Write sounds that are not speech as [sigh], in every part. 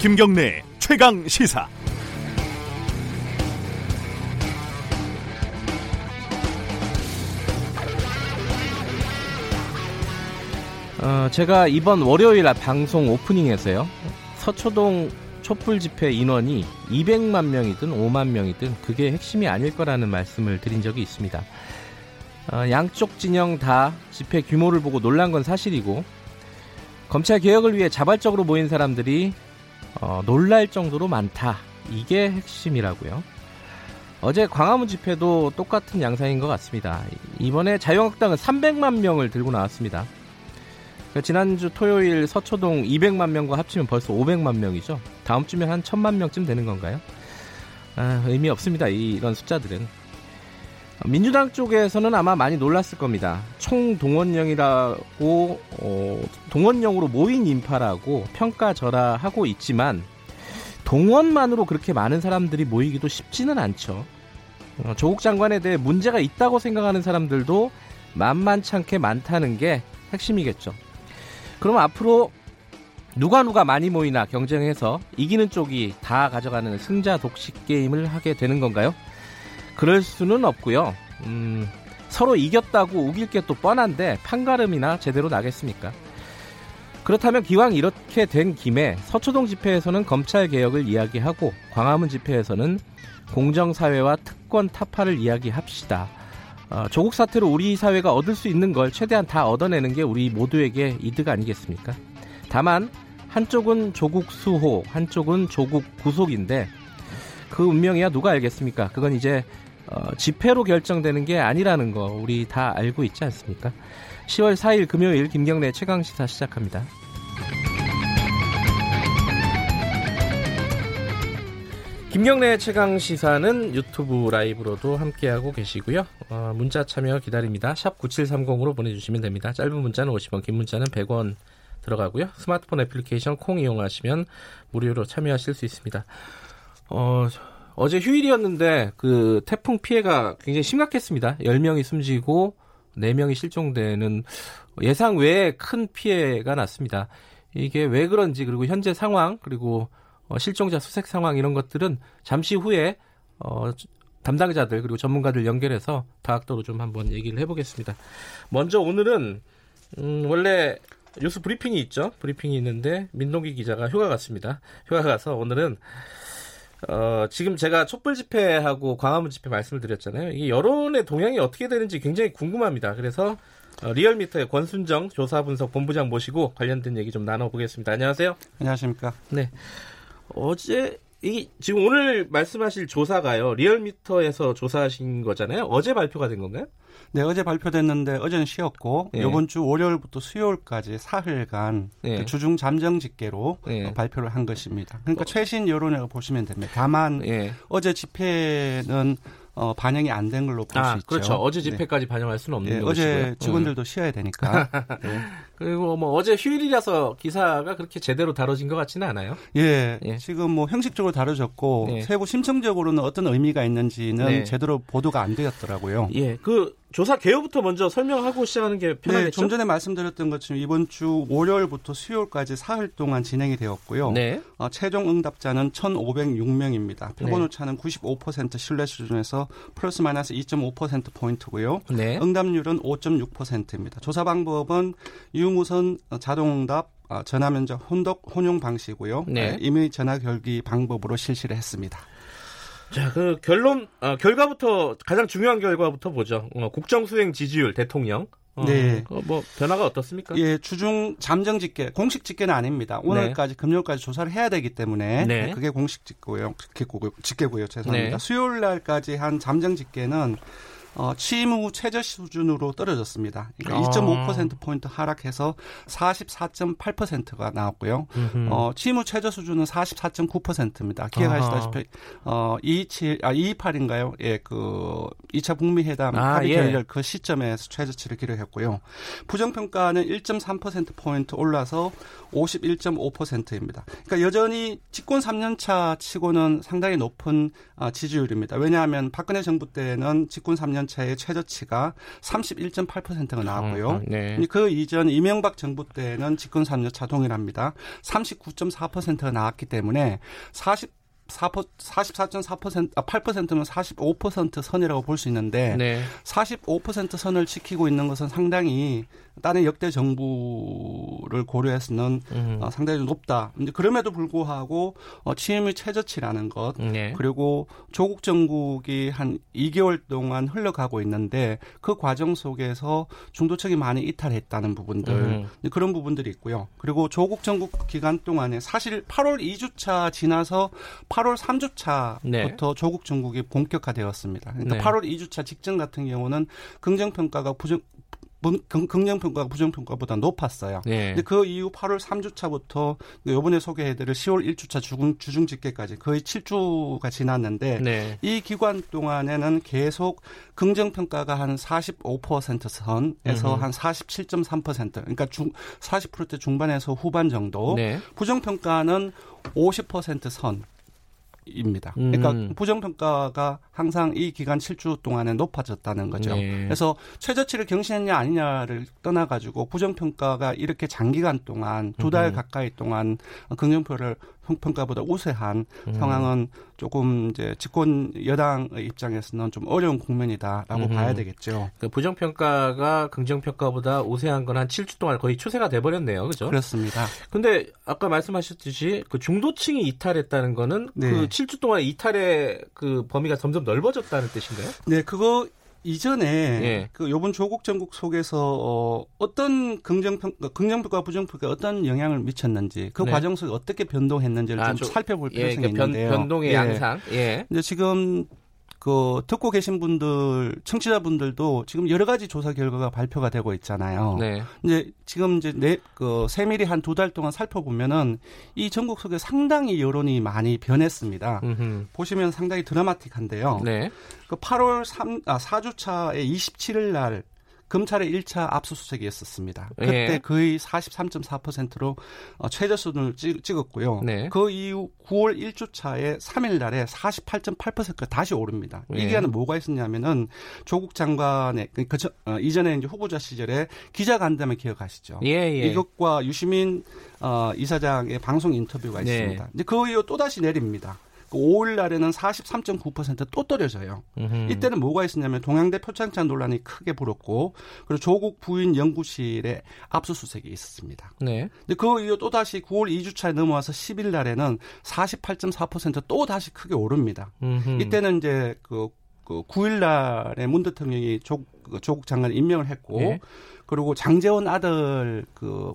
김경래 최강 시사. 어, 제가 이번 월요일 방송 오프닝에서요. 서초동 촛불 집회 인원이 200만 명이든 5만 명이든 그게 핵심이 아닐 거라는 말씀을 드린 적이 있습니다. 어, 양쪽 진영 다 집회 규모를 보고 놀란 건 사실이고 검찰 개혁을 위해 자발적으로 모인 사람들이 어, 놀랄 정도로 많다. 이게 핵심이라고요. 어제 광화문 집회도 똑같은 양상인 것 같습니다. 이번에 자유한국당은 300만 명을 들고 나왔습니다. 그러니까 지난주 토요일 서초동 200만 명과 합치면 벌써 500만 명이죠. 다음 주면 한 1000만 명쯤 되는 건가요? 아, 의미 없습니다. 이, 이런 숫자들은. 민주당 쪽에서는 아마 많이 놀랐을 겁니다. 총동원령이라고 어, 동원령으로 모인 인파라고 평가절하하고 있지만 동원만으로 그렇게 많은 사람들이 모이기도 쉽지는 않죠. 어, 조국 장관에 대해 문제가 있다고 생각하는 사람들도 만만찮게 많다는 게 핵심이겠죠. 그럼 앞으로 누가 누가 많이 모이나 경쟁해서 이기는 쪽이 다 가져가는 승자 독식 게임을 하게 되는 건가요? 그럴 수는 없고요. 음, 서로 이겼다고 우길 게 또 뻔한데 판가름이나 제대로 나겠습니까? 그렇다면 기왕 이렇게 된 김에 서초동 집회에서는 검찰 개혁을 이야기하고 광화문 집회에서는 공정사회와 특권 타파를 이야기합시다. 어, 조국 사태로 우리 사회가 얻을 수 있는 걸 최대한 다 얻어내는 게 우리 모두에게 이득 아니겠습니까? 다만 한쪽은 조국 수호, 한쪽은 조국 구속인데 그 운명이야 누가 알겠습니까? 그건 이제 어, 집회로 결정되는 게 아니라는 거 우리 다 알고 있지 않습니까? 10월 4일 금요일 김경래 최강 시사 시작합니다. 김경래 최강 시사는 유튜브 라이브로도 함께하고 계시고요. 어, 문자 참여 기다립니다. 샵 9730으로 보내주시면 됩니다. 짧은 문자는 50원, 긴 문자는 100원 들어가고요. 스마트폰 애플리케이션 콩 이용하시면 무료로 참여하실 수 있습니다. 어, 어제 휴일이었는데 그 태풍 피해가 굉장히 심각했습니다. 10명이 숨지고 4명이 실종되는 예상 외에 큰 피해가 났습니다. 이게 왜 그런지 그리고 현재 상황 그리고 어, 실종자 수색 상황 이런 것들은 잠시 후에 어, 담당자들 그리고 전문가들 연결해서 다각도로 좀 한번 얘기를 해보겠습니다. 먼저 오늘은 음, 원래 뉴스 브리핑이 있죠. 브리핑이 있는데 민동기 기자가 휴가 갔습니다. 휴가 가서 오늘은 어, 지금 제가 촛불 집회하고 광화문 집회 말씀을 드렸잖아요. 이게 여론의 동향이 어떻게 되는지 굉장히 궁금합니다. 그래서 어, 리얼미터의 권순정 조사 분석 본부장 모시고 관련된 얘기 좀 나눠보겠습니다. 안녕하세요. 안녕하십니까. 네. 어제 이 지금 오늘 말씀하실 조사가요. 리얼미터에서 조사하신 거잖아요. 어제 발표가 된 건가요? 네, 어제 발표됐는데 어제는 쉬었고 예. 이번 주 월요일부터 수요일까지 사흘간 예. 그 주중 잠정 집계로 예. 어, 발표를 한 것입니다. 그러니까 어. 최신 여론을 보시면 됩니다. 다만 예. 어제 집회는 어, 반영이 안 된 걸로 볼수 아, 있죠. 그렇죠. 어제 네. 집회까지 네. 반영할 수는 없는 네, 것이고요. 어제 직원들도 음. 쉬어야 되니까. [laughs] 네. 그리고 뭐 어제 휴일이라서 기사가 그렇게 제대로 다뤄진 것 같지는 않아요. 예, 예. 지금 뭐 형식적으로 다뤄졌고 예. 세부 심층적으로는 어떤 의미가 있는지는 네. 제대로 보도가 안 되었더라고요. 예, 그 조사 개요부터 먼저 설명하고 시작하는 게 편하겠죠? 네, 좀 전에 말씀드렸던 것처럼 이번 주 월요일부터 수요일까지 사흘 동안 진행이 되었고요. 네. 어, 최종 응답자는 1,506명입니다. 표본 오차는 네. 95% 신뢰 수준에서 플러스 마이너스 2.5% 포인트고요. 네. 응답률은 5.6%입니다. 조사 방법은 유무선 자동응답 어, 전화 면접 혼독 혼용 방식이고요. 네. 네. 임의 전화 결기 방법으로 실시를 했습니다. 자, 그 결론, 어, 결과부터 가장 중요한 결과부터 보죠. 어, 국정 수행 지지율 대통령. 어, 네. 어, 뭐 변화가 어떻습니까? 예, 주중 잠정 집계 공식 집계는 아닙니다. 오늘까지 네. 금요일까지 조사를 해야 되기 때문에 네. 그게 공식 집계고요. 집계고요. 집계고요. 죄송합니다. 네. 수요일 날까지 한 잠정 집계는 어, 취임 후 최저 수준으로 떨어졌습니다. 그러니까 아. 2.5% 포인트 하락해서 44.8%가 나왔고요. 어, 취임 후 최저 수준은 44.9%입니다. 기억하시다시피 어, 227, 아 228인가요? 예, 그 2차 북미 회담 아, 합의 결렬 예. 그 시점에 최저치를 기록했고요. 부정 평가는 1.3% 포인트 올라서 51.5%입니다. 그러니까 여전히 집권 3년 차 치고는 상당히 높은 아, 지지율입니다. 왜냐하면 박근혜 정부 때는 집권 3년 4년차의 최저치가 31.8%가 나왔고요. 어, 네. 그 이전 이명박 정부 때는 집권 3년 차 동일합니다. 39.4%가 나왔기 때문에 40 44.4% 아, 8%는 45% 선이라고 볼 수 있는데 네. 45% 선을 지키고 있는 것은 상당히 다른 역대 정부를 고려해서는 음. 어, 상당히 높다. 근데 그럼에도 불구하고 어, 취임의 최저치라는 것 네. 그리고 조국 정국이 한 2개월 동안 흘러가고 있는데 그 과정 속에서 중도층이 많이 이탈했다는 부분들 음. 그런 부분들이 있고요. 그리고 조국 정국 기간 동안에 사실 8월 2주차 지나서 8월 3주차부터 네. 조국 정국이 본격화되었습니다. 그러니까 네. 8월 2주차 직전 같은 경우는 긍정평가가 부정 긍정평가가 부정평가보다 높았어요. 네. 근데 그 이후 8월 3주차부터 요번에 소개해드릴 10월 1주차 주중, 주중 집계까지 거의 7주가 지났는데 네. 이 기간 동안에는 계속 긍정평가가 한 45% 선에서 음. 한 47.3% 그러니까 중, 40%대 중반에서 후반 정도 네. 부정평가는 50% 선. 입니다. 그러니까 음. 부정평가가 항상 이 기간 7주 동안에 높아졌다는 거죠. 네. 그래서 최저치를 경신했냐 아니냐를 떠나가지고 부정평가가 이렇게 장기간 동안 두달 음. 가까이 동안 긍정표를 평가보다 우세한 음. 상황은 조금 이제 집권 여당의 입장에서는 좀 어려운 국면이다라고 음. 봐야 되겠죠. 그 부정 평가가 긍정 평가보다 우세한 건 한 7주 동안 거의 추세가 돼 버렸네요. 그죠? 그렇습니다. 근데 아까 말씀하셨듯이 그 중도층이 이탈했다는 거는 네. 그 7주 동안 이탈의 그 범위가 점점 넓어졌다는 뜻인가요? 네, 그거 이전에 예. 그 요번 조국 전국 속에서 어, 어떤 긍정평 긍정평가 부정평가 어떤 영향을 미쳤는지 그 네. 과정 속에 어떻게 변동했는지를 아, 좀 살펴볼 예, 필요성이 예, 있는데요. 변, 동의 예. 양상. 예. 이제 지금 그 듣고 계신 분들 청취자분들도 지금 여러 가지 조사 결과가 발표가 되고 있잖아요. 네. 이제 지금 이제 내그 세밀히 한 두 달 동안 살펴보면은 이 전국 속에 상당히 여론이 많이 변했습니다. 음흠. 보시면 상당히 드라마틱한데요. 네. 그 8월 3, 아, 4주차의 27일 날 검찰의 1차 압수수색이었었습니다. 예. 그때 예. 거의 43.4%로 어, 최저 수준을 찍, 었고요 네. 그 이후 9월 1주차에 3일 날에 48.8%가 다시 오릅니다. 예. 이 기간은 뭐가 있었냐면은 조국 장관의 그, 그 어, 이전에 이제 후보자 시절에 기자 간담회 기억하시죠? 예, 예. 이것과 유시민 어, 이사장의 방송 인터뷰가 네. 있습니다. 이제 그 이후 또 다시 내립니다. 5일 그 날에는 43.9%또 떨어져요. 음흠. 이때는 뭐가 있었냐면 동양대 표창장 논란이 크게 불었고 그리고 조국 부인 연구실에 압수수색이 있었습니다. 네. 근데 그 이후 또 다시 9월 2주차에 넘어와서 10일 날에는 48.4%또 다시 크게 오릅니다. 음흠. 이때는 이제 그, 그 9일 날에 문 대통령이 조, 그 조국 장관 임명을 했고 네. 그리고 장재원 아들 그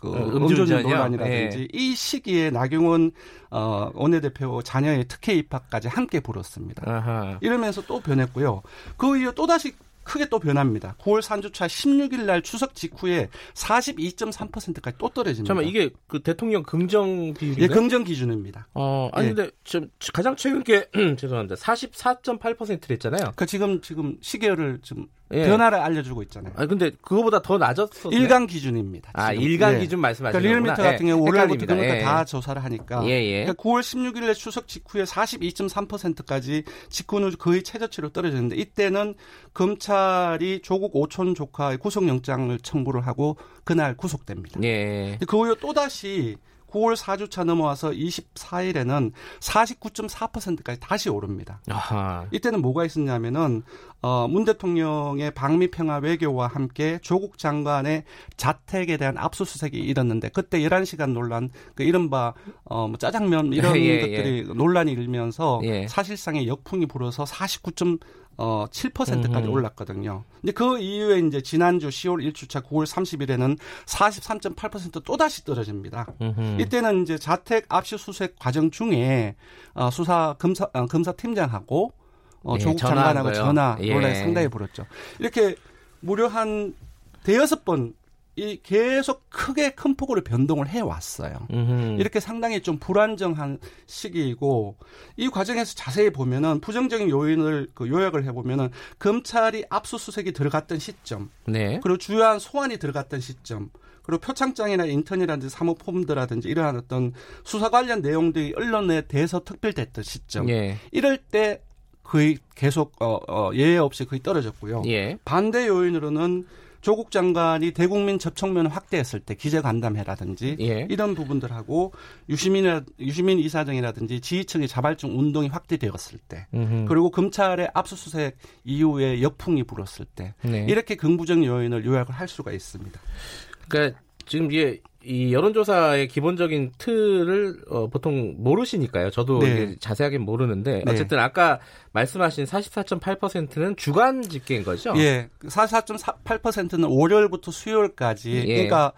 그 어, 음주운전 논란이라든지 네. 이 시기에 나경원 어, 원내대표 자녀의 특혜 입학까지 함께 불었습니다. 아하. 이러면서 또 변했고요. 그 이후 또 다시 크게 또 변합니다. 9월 3주차 16일 날 추석 직후에 42.3%까지 또 떨어집니다. 잠깐만 이게 그 대통령 긍정 비율이 예, 긍정 기준입니다. 어, 아니 예. 근데 지금 가장 최근 게 [clears throat] 죄송합니다. 44.8%랬잖아요. 그 지금 지금 시계를 좀 예. 변화를 알려주고 있잖아요. 아 근데 그거보다 더 낮았어. 일간 기준입니다. 아 지금. 일간 예. 기준 말씀하시는 그러니까 리얼미터 같은 경우 예. 올해부터 그러니까 예. 다 조사를 하니까. 예, 예. 그러니까 9월 16일에 추석 직후에 42.3%까지 직후 는 거의 최저치로 떨어졌는데 이때는 검찰이 조국 오촌 조카의 구속영장을 청구를 하고 그날 구속됩니다. 예. 그 후에 또 다시 9월 4주차 넘어와서 24일에는 49.4%까지 다시 오릅니다. 아하. 이때는 뭐가 있었냐면은 어, 문 대통령의 방미 평화 외교와 함께 조국 장관의 자택에 대한 압수수색이 일었는데 그때 11시간 논란 그 이른바 어, 뭐 짜장면 이런 [laughs] 예, 예, 것들이 예. 논란이 일면서 예. 사실상의 역풍이 불어서 49. 어 7%까지 음. 올랐거든요. 근데 그 이후에 이제 지난주 10월 1주차 9월 30일에는 43.8%또 다시 떨어집니다. 음흠. 이때는 이제 자택 압수수색 과정 중에 어, 수사 검사 어, 검사 팀장하고 어, 예, 조국 장관하고 전화 논란이 예. 상당히 불었죠. 이렇게 무려 한 대여섯 번 이 계속 크게 큰 폭으로 변동을 해 왔어요. 이렇게 상당히 좀 불안정한 시기이고 이 과정에서 자세히 보면은 부정적인 요인을 그 요약을 해 보면은 검찰이 압수수색이 들어갔던 시점, 네. 그리고 주요한 소환이 들어갔던 시점, 그리고 표창장이나 인턴이라든지 사모폼들라든지 이러한 어떤 수사 관련 내용들이 언론에 대해서 특별됐던 시점, 네. 이럴 때 거의 계속 어, 어, 예외 없이 거의 떨어졌고요. 예. 반대 요인으로는 조국 장관이 대국민 접촉면 확대했을 때 기재 간담회라든지 예. 이런 부분들하고 유시민 유시민 이사장이라든지 지휘청의 자발적 운동이 확대되었을 때 음흠. 그리고 검찰의 압수수색 이후에 역풍이 불었을 때 네. 이렇게 긍부적 요인을 요약을 할 수가 있습니다. 그러니까 지금 이게 이 여론조사의 기본적인 틀을 어, 보통 모르시니까요. 저도 네. 자세하게 모르는데 네. 어쨌든 아까 말씀하신 44.8%는 주간 집계인 거죠? 예. 44.8%는 월요일부터 수요일까지. 예. 그러니까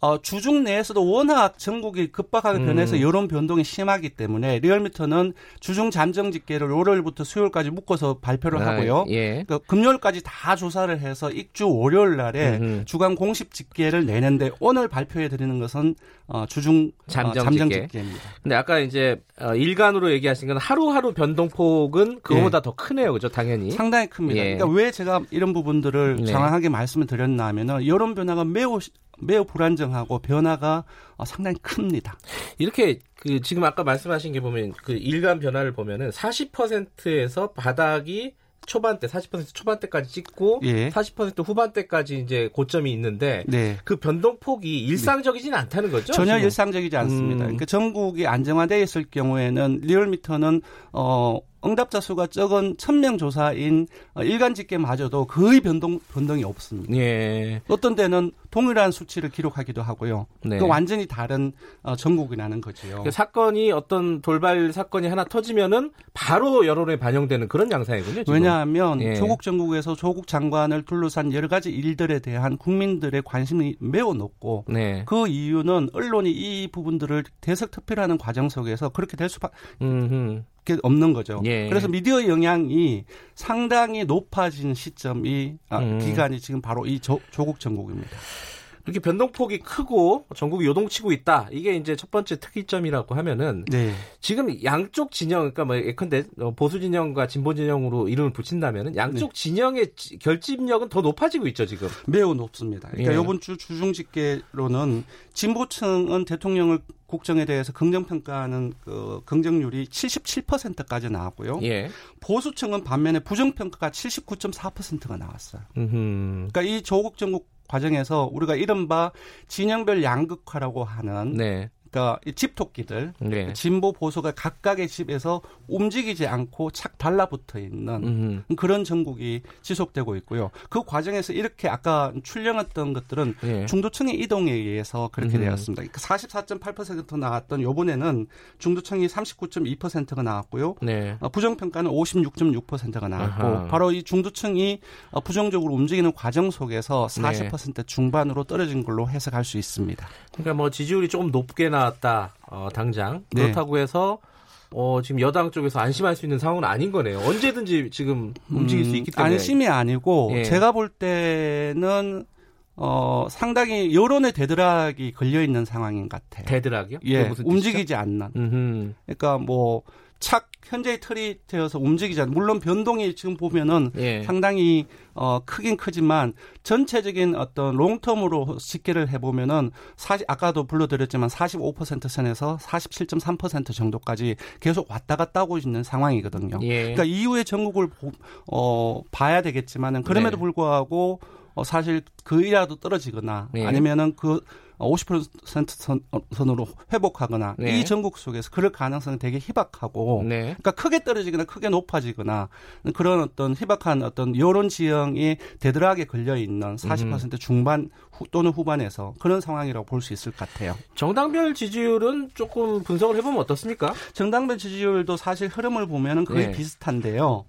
어, 주중 내에서도 워낙 전국이 급박하게 음. 변해서 여론 변동이 심하기 때문에 리얼미터는 주중 잠정 집계를 월요일부터 수요일까지 묶어서 발표를 아, 하고요. 예. 그러니까 금요일까지 다 조사를 해서 익주 월요일 날에 음흠. 주간 공식 집계를 내는데 오늘 발표해 드리는 것은 어, 주중 어, 잠정, 어, 잠정 집계. 입니다 근데 아까 이제 어, 일간으로 얘기하신 건 하루하루 변동폭은 그거보다 예. 더 크네요. 그죠? 당연히. 상당히 큽니다. 예. 그러니까 왜 제가 이런 부분들을 네. 정확하게 말씀을 드렸나 하면은 여론 변화가 매우 매우 불안정하고 변화가 어, 상당히 큽니다. 이렇게 그 지금 아까 말씀하신 게 보면 그 일간 변화를 보면은 40%에서 바닥이 초반대 40% 초반대까지 찍고 예. 40% 후반대까지 이제 고점이 있는데 네. 그 변동폭이 일상적이지는 않다는 거죠? 전혀 지금? 일상적이지 않습니다. 음. 그러니까 전국이 안정화되어 있을 경우에는 리얼미터는 어 응답자 수가 적은 1000명 조사인 어, 일간 집계마저도 거의 변동 변동이 없습니다. 예. 어떤 데는 동일한 수치를 기록하기도 하고요. 네. 그 완전히 다른 어, 전국이라는 거죠. 그 사건이 어떤 돌발 사건이 하나 터지면은 바로 여론에 반영되는 그런 양상이군요. 지금. 왜냐하면 예. 조국 전국에서 조국 장관을 둘러싼 여러 가지 일들에 대한 국민들의 관심이 매우 높고 네. 그 이유는 언론이 이 부분들을 대석 투표하는 과정 속에서 그렇게 될 수밖에 게 없는 거죠. 예. 그래서 미디어 영향이 상당히 높아진 시점이 아, 음. 기간이 지금 바로 이 조, 조국 전국입니다. 이렇게 변동폭이 크고 전국이 요동치고 있다. 이게 이제 첫 번째 특이점이라고 하면은 네. 지금 양쪽 진영 그러니까 뭐 예컨대 보수 진영과 진보 진영으로 이름을 붙인다면은 양쪽 네. 진영의 결집력은 더 높아지고 있죠 지금. 매우 높습니다. 그러니까 예. 이번 주 주중 집계로는 진보층은 대통령을 국정에 대해서 긍정 평가하는 그 긍정률이 77%까지 나왔고요. 예. 보수층은 반면에 부정 평가가 79.4%가 나왔어요. 음흠. 그러니까 이 조국 정국 과정에서 우리가 이른바 진영별 양극화라고 하는 네. 그러니까 집 토끼들 네. 진보 보수가 각각의 집에서 움직이지 않고 착 달라붙어 있는 음흠. 그런 전국이 지속되고 있고요. 그 과정에서 이렇게 아까 출렁했던 것들은 네. 중도층의 이동에 의해서 그렇게 음흠. 되었습니다. 그러니까 44.8% 나왔던 요번에는 중도층이 39.2%가 나왔고요. 네. 어, 부정평가는 56.6%가 나왔고 아하. 바로 이 중도층이 어, 부정적으로 움직이는 과정 속에서 40% 중반으로 떨어진 걸로 해석할 수 있습니다. 그러니까 뭐 지지율이 조금 높게 나 나왔다. 어, 당장 네. 그렇다고 해서 어, 지금 여당 쪽에서 안심할 수 있는 상황은 아닌 거네요. 언제든지 지금 움직일 음, 수 있기 때문에 안심이 아니고 예. 제가 볼 때는 어, 상당히 여론의 대드락이 걸려 있는 상황인 것 같아요. 대드락이요? 예, 움직이지 않는. 음흠. 그러니까 뭐 착 현재의 틀이 되어서 움직이지 않는 물론 변동이 지금 보면은 예. 상당히 어 크긴 크지만 전체적인 어떤 롱텀으로 집계를 해 보면은 사실 아까도 불러드렸지만 45% 선에서 47.3% 정도까지 계속 왔다 갔다 하고 있는 상황이거든요. 예. 그러니까 이후에 전국을 어 봐야 되겠지만은 그럼에도 네. 불구하고 어 사실 그 이라도 떨어지거나 예. 아니면은 그 50% 선, 선으로 회복하거나 네. 이 전국 속에서 그럴 가능성은 되게 희박하고 네. 그러니까 크게 떨어지거나 크게 높아지거나 그런 어떤 희박한 어떤 여론 지형이 대들하게 걸려 있는 40% 음. 중반 후, 또는 후반에서 그런 상황이라고 볼 수 있을 것 같아요. 정당별 지지율은 조금 분석을 해보면 어떻습니까? 정당별 지지율도 사실 흐름을 보면은 거의 네. 비슷한데요.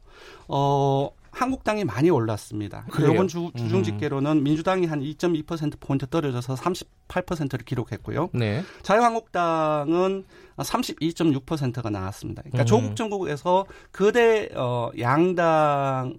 어, 한국당이 많이 올랐습니다. 그래요? 이번 주, 주중 음. 집계로는 민주당이 한 2.2% 포인트 떨어져서 38%를 기록했고요. 네. 자유한국당은 32.6%가 나왔습니다. 그러니까 음. 조국 정국에서 그대 어 양당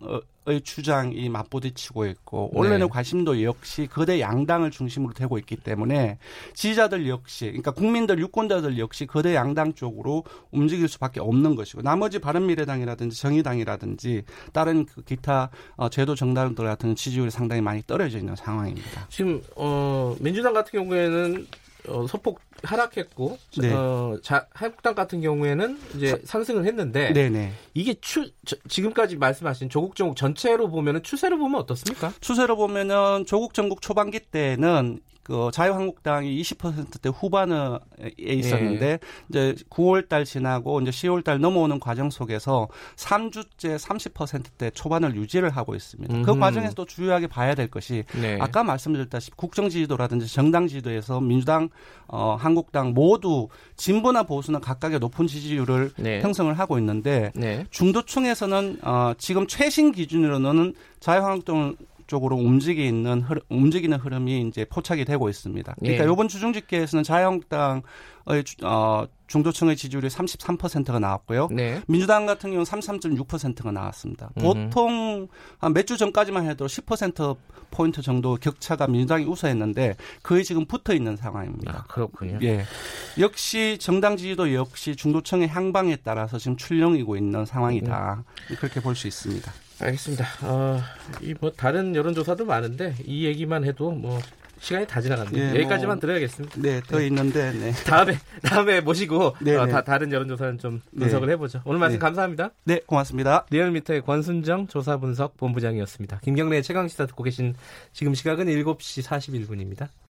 의 주장이 맞부딪히고 있고 언론의 네. 관심도 역시 거대 양당을 중심으로 되고 있기 때문에 지지자들 역시 그러니까 국민들 유권자들 역시 거대 양당 쪽으로 움직일 수밖에 없는 것이고 나머지 바른미래당이라든지 정의당이라든지 다른 그 기타 어, 제도 정당들 같은 지지율이 상당히 많이 떨어져 있는 상황입니다. 지금 어 민주당 같은 경우에는 어, 소폭 하락했고 네. 어, 자, 한국당 같은 경우에는 이제 상승을 했는데 네네. 이게 추 저, 지금까지 말씀하신 조국 전국 전체로 보면은 추세로 보면 어떻습니까? 추세로 보면은 조국 전국 초반기 때는 그 자유한국당이 20%대 후반에 있었는데 예. 이제 9월 달 지나고 이제 10월 달 넘어오는 과정 속에서 3주째 30%대 초반을 유지를 하고 있습니다. 그 음흠. 그 과정에서 또 주요하게 봐야 될 것이 네. 아까 말씀드렸다시피 국정 지지도라든지 정당 지지도에서 민주당, 어, 한국당 모두 진보나 보수는 각각의 높은 지지율을 네. 형성을 하고 있는데 네. 중도층에서는 어, 지금 최신 기준으로는 자유한국당 쪽으로 움직이는 흐름, 움직이는 흐름이 이제 포착이 되고 있습니다. 그러니까 예. 이번 주중 집계에서는 자유한국당의 어, 중도층의 지지율이 33%가 나왔고요. 네. 민주당 같은 경우는 33.6%가 나왔습니다. 음. 보통 한 몇 주 전까지만 해도 10% 포인트 정도 격차가 민주당이 우세했는데 거의 지금 붙어 있는 상황입니다. 아, 그렇군요. 예. 역시 정당 지지도 역시 중도층의 향방에 따라서 지금 출렁이고 있는 상황이다. 음. 그렇게 볼 수 있습니다. 알겠습니다. 어, 이뭐 다른 여론조사도 많은데 이 얘기만 해도 뭐 시간이 다 지나갔네요. 예, 여기까지만 뭐, 들어야겠습니다. 네, 더 네. 있는데 네. [laughs] 다음에 다음에 모시고 네, 어, 네. 다 다른 여론조사는 좀 분석을 네. 해보죠. 오늘 말씀 네. 감사합니다. 네, 고맙습니다. 리얼미터의 권순정 조사분석 본부장이었습니다. 김경래의 최강 시사 듣고 계신 지금 시각은 7시 41분입니다.